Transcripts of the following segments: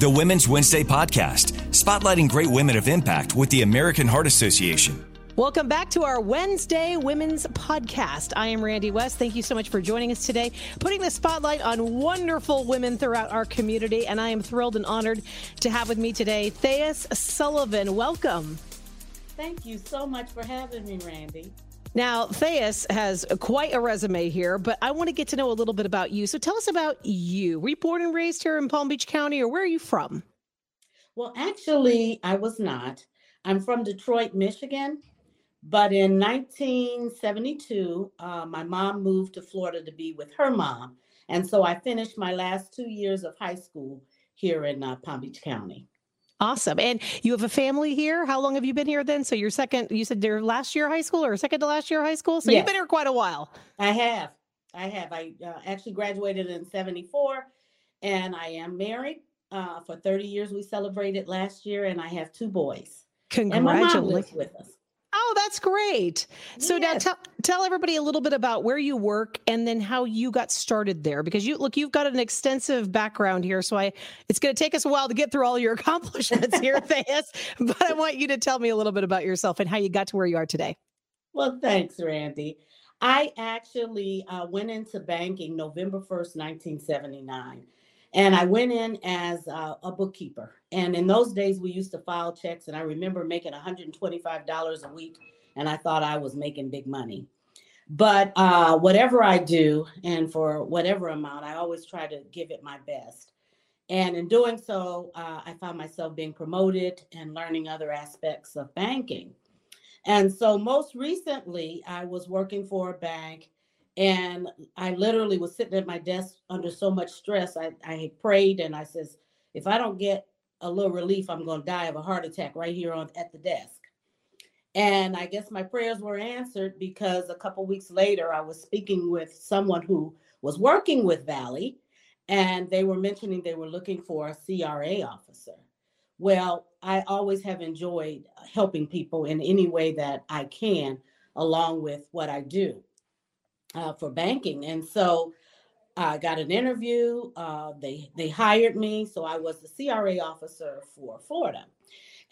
the Women's Wednesday podcast, spotlighting great women of impact with the American Heart Association. Welcome back to our Wednesday Women's Podcast. I am Randy West. Thank you so much for joining us today, putting the spotlight on wonderful women throughout our community. And I am thrilled and honored to have with me today Thais Sullivan. Welcome. Thank you so much for having me, Randi. Now, Thais has quite a resume here, but I want to get to know a little bit about you. So tell us about you. Were you born and raised here in Palm Beach County, or where are you from? Well, actually, I was not. I'm from Detroit, Michigan. But in 1972, uh, my mom moved to Florida to be with her mom. And so I finished my last two years of high school here in uh, Palm Beach County. Awesome. And you have a family here. How long have you been here then? So your second, you said your last year high school or second to last year high school? So yes. you've been here quite a while. I have. I have. I uh, actually graduated in 74 and I am married uh, for 30 years. We celebrated last year and I have two boys. Congratulations. with us. Oh, that's great. So yes. now tell tell everybody a little bit about where you work and then how you got started there because you look you've got an extensive background here so I it's going to take us a while to get through all your accomplishments here Thais, but I want you to tell me a little bit about yourself and how you got to where you are today. Well, thanks, Randy. I actually uh, went into banking November 1st, 1979. And I went in as uh, a bookkeeper. And in those days, we used to file checks. And I remember making $125 a week. And I thought I was making big money. But uh, whatever I do, and for whatever amount, I always try to give it my best. And in doing so, uh, I found myself being promoted and learning other aspects of banking. And so, most recently, I was working for a bank and I literally was sitting at my desk under so much stress. I, I prayed and I says, if I don't get a little relief, I'm going to die of a heart attack right here on at the desk. And I guess my prayers were answered because a couple weeks later, I was speaking with someone who was working with Valley, and they were mentioning they were looking for a CRA officer. Well, I always have enjoyed helping people in any way that I can, along with what I do uh, for banking. And so I got an interview. Uh, they they hired me, so I was the CRA officer for Florida.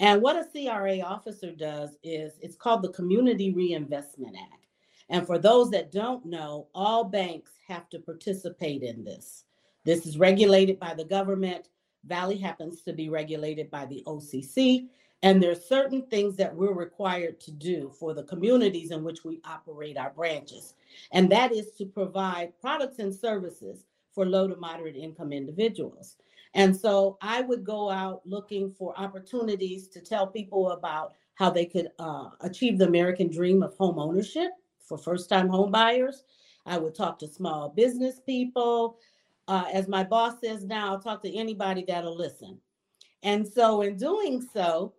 And what a CRA officer does is it's called the Community Reinvestment Act. And for those that don't know, all banks have to participate in this. This is regulated by the government. Valley happens to be regulated by the OCC. And there are certain things that we're required to do for the communities in which we operate our branches. And that is to provide products and services for low to moderate income individuals. And so I would go out looking for opportunities to tell people about how they could uh, achieve the American dream of home ownership for first time home buyers. I would talk to small business people. Uh, as my boss says now, I'll talk to anybody that'll listen. And so, in doing so,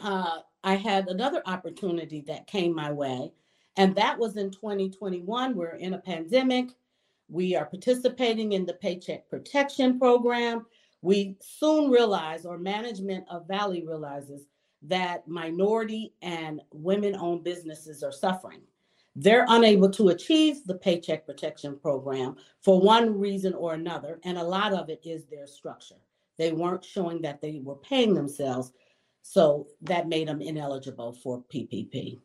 uh, I had another opportunity that came my way, and that was in 2021. We're in a pandemic. We are participating in the Paycheck Protection Program. We soon realize, or management of Valley realizes, that minority and women owned businesses are suffering. They're unable to achieve the Paycheck Protection Program for one reason or another, and a lot of it is their structure. They weren't showing that they were paying themselves so that made them ineligible for PPP.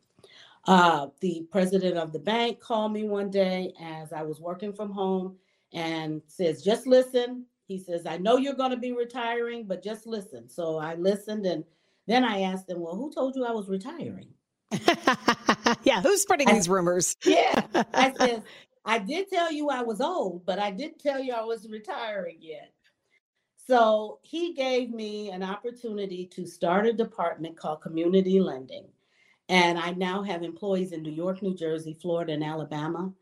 Uh, the president of the bank called me one day as I was working from home and says, just listen. He says, I know you're going to be retiring, but just listen. So I listened and then I asked him, well, who told you I was retiring? yeah, who's spreading I, these rumors? yeah. I said, I did tell you I was old, but I didn't tell you I was retiring yet. So he gave me an opportunity to start a department called Community Lending. And I now have employees in New York, New Jersey, Florida, and Alabama.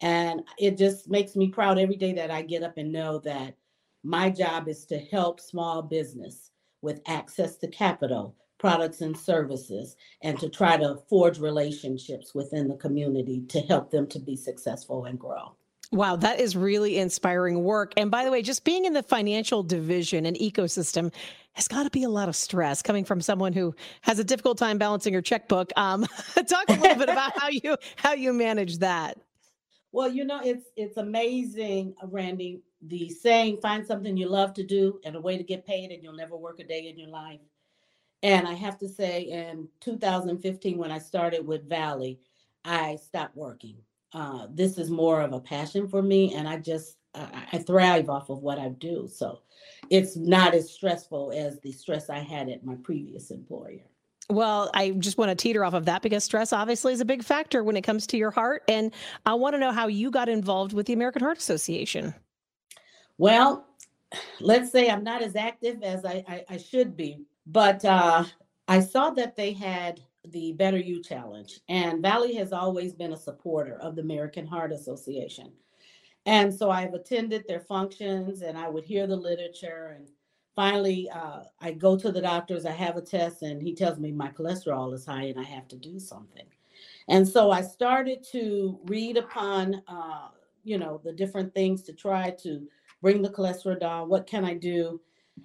And it just makes me proud every day that I get up and know that my job is to help small business with access to capital, products, and services, and to try to forge relationships within the community to help them to be successful and grow. Wow, that is really inspiring work. And by the way, just being in the financial division and ecosystem has got to be a lot of stress coming from someone who has a difficult time balancing her checkbook. Um, talk a little bit about how you how you manage that. Well, you know, it's it's amazing, Randy. the saying, find something you love to do and a way to get paid, and you'll never work a day in your life. And I have to say, in 2015, when I started with Valley, I stopped working. Uh, this is more of a passion for me, and I just I thrive off of what I do. So it's not as stressful as the stress I had at my previous employer. Well, I just want to teeter off of that because stress obviously is a big factor when it comes to your heart. And I want to know how you got involved with the American Heart Association. Well, let's say I'm not as active as I, I, I should be, but uh, I saw that they had the Better You Challenge, and Valley has always been a supporter of the American Heart Association. And so I've attended their functions and I would hear the literature. And finally, uh, I go to the doctors, I have a test, and he tells me my cholesterol is high and I have to do something. And so I started to read upon, uh, you know, the different things to try to bring the cholesterol down. What can I do?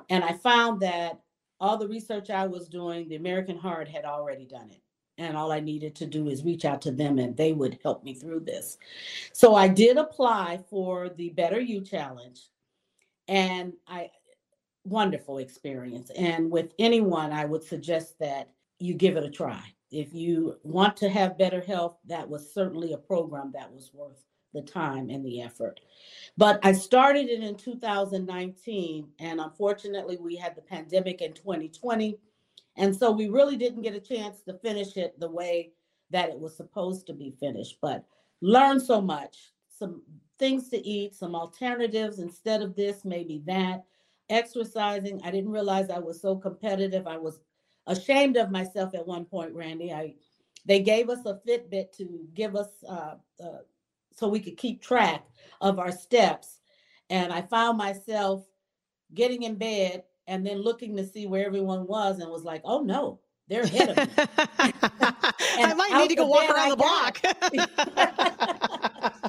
And I found that all the research I was doing, the American Heart had already done it and all I needed to do is reach out to them and they would help me through this. So I did apply for the Better You Challenge and I wonderful experience. And with anyone, I would suggest that you give it a try. If you want to have better health, that was certainly a program that was worth the time and the effort. But I started it in 2019, and unfortunately, we had the pandemic in 2020 and so we really didn't get a chance to finish it the way that it was supposed to be finished, but learned so much, some things to eat, some alternatives instead of this, maybe that. Exercising, I didn't realize I was so competitive. I was ashamed of myself at one point, Randy. I they gave us a Fitbit to give us uh, uh, so we could keep track of our steps, and I found myself getting in bed and then looking to see where everyone was and was like, oh no, they're ahead of me. I might need to go walk around the block.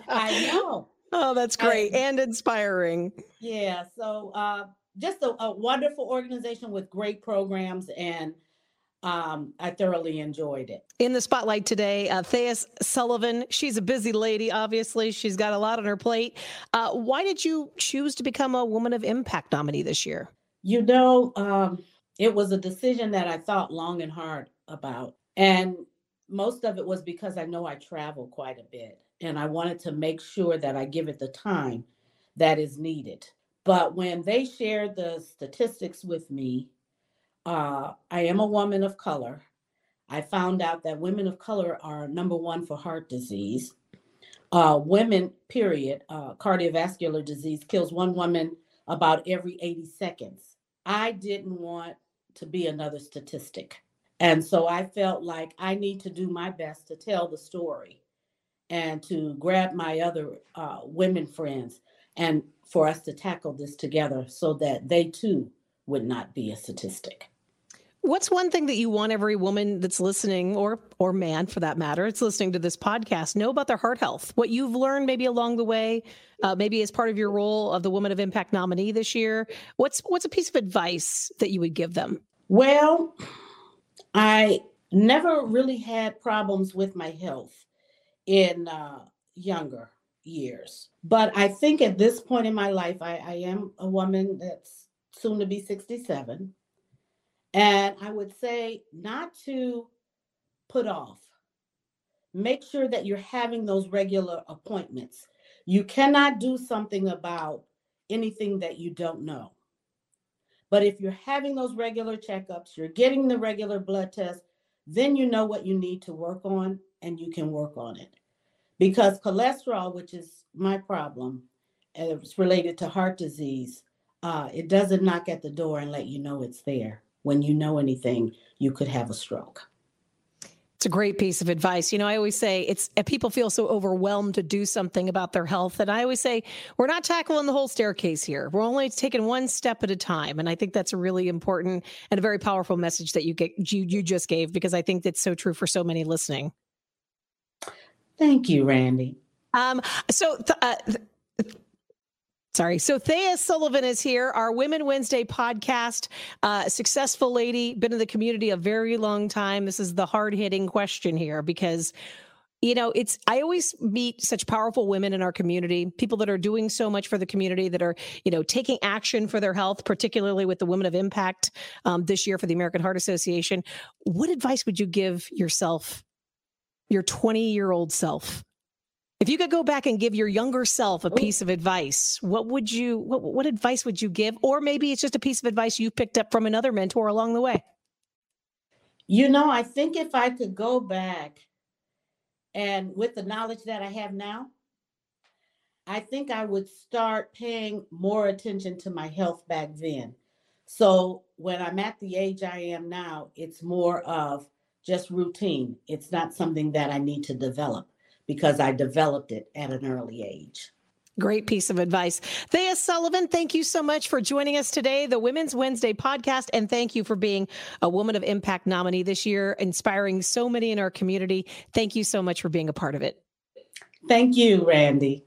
I know. Oh, that's great I, and inspiring. Yeah. So uh, just a, a, wonderful organization with great programs and um, I thoroughly enjoyed it. In the spotlight today, uh, Thais Sullivan. She's a busy lady, obviously. She's got a lot on her plate. Uh, why did you choose to become a Woman of Impact nominee this year? You know, um, it was a decision that I thought long and hard about. And most of it was because I know I travel quite a bit and I wanted to make sure that I give it the time that is needed. But when they shared the statistics with me, uh, I am a woman of color. I found out that women of color are number one for heart disease. Uh, women, period, uh, cardiovascular disease kills one woman about every 80 seconds. I didn't want to be another statistic. And so I felt like I need to do my best to tell the story and to grab my other uh, women friends and for us to tackle this together so that they too would not be a statistic. What's one thing that you want every woman that's listening, or or man for that matter, it's listening to this podcast, know about their heart health? What you've learned maybe along the way, uh, maybe as part of your role of the Woman of Impact nominee this year. What's what's a piece of advice that you would give them? Well, I never really had problems with my health in uh, younger years, but I think at this point in my life, I, I am a woman that's soon to be sixty-seven and I would say not to put off. Make sure that you're having those regular appointments. You cannot do something about anything that you don't know. But if you're having those regular checkups, you're getting the regular blood tests, then you know what you need to work on and you can work on it. Because cholesterol, which is my problem, and it's related to heart disease, uh, it doesn't knock at the door and let you know it's there when you know anything, you could have a stroke. It's a great piece of advice. You know, I always say it's uh, people feel so overwhelmed to do something about their health. And I always say, we're not tackling the whole staircase here. We're only taking one step at a time. And I think that's a really important and a very powerful message that you get you, you just gave because I think that's so true for so many listening. Thank you, Randy. Um, so th- uh, th- Sorry. So Thea Sullivan is here, our Women Wednesday podcast. Uh, successful lady, been in the community a very long time. This is the hard hitting question here because you know, it's, I always meet such powerful women in our community, people that are doing so much for the community, that are, you know, taking action for their health, particularly with the Women of Impact um, this year for the American Heart Association. What advice would you give yourself, your 20 year old self? If you could go back and give your younger self a oh. piece of advice, what would you, what, what advice would you give? Or maybe it's just a piece of advice you picked up from another mentor along the way. You know, I think if I could go back and with the knowledge that I have now, I think I would start paying more attention to my health back then. So when I'm at the age I am now, it's more of just routine. It's not something that I need to develop because I developed it at an early age. Great piece of advice. Thea Sullivan, thank you so much for joining us today, the Women's Wednesday podcast. And thank you for being a Woman of Impact nominee this year, inspiring so many in our community. Thank you so much for being a part of it. Thank you, Randy.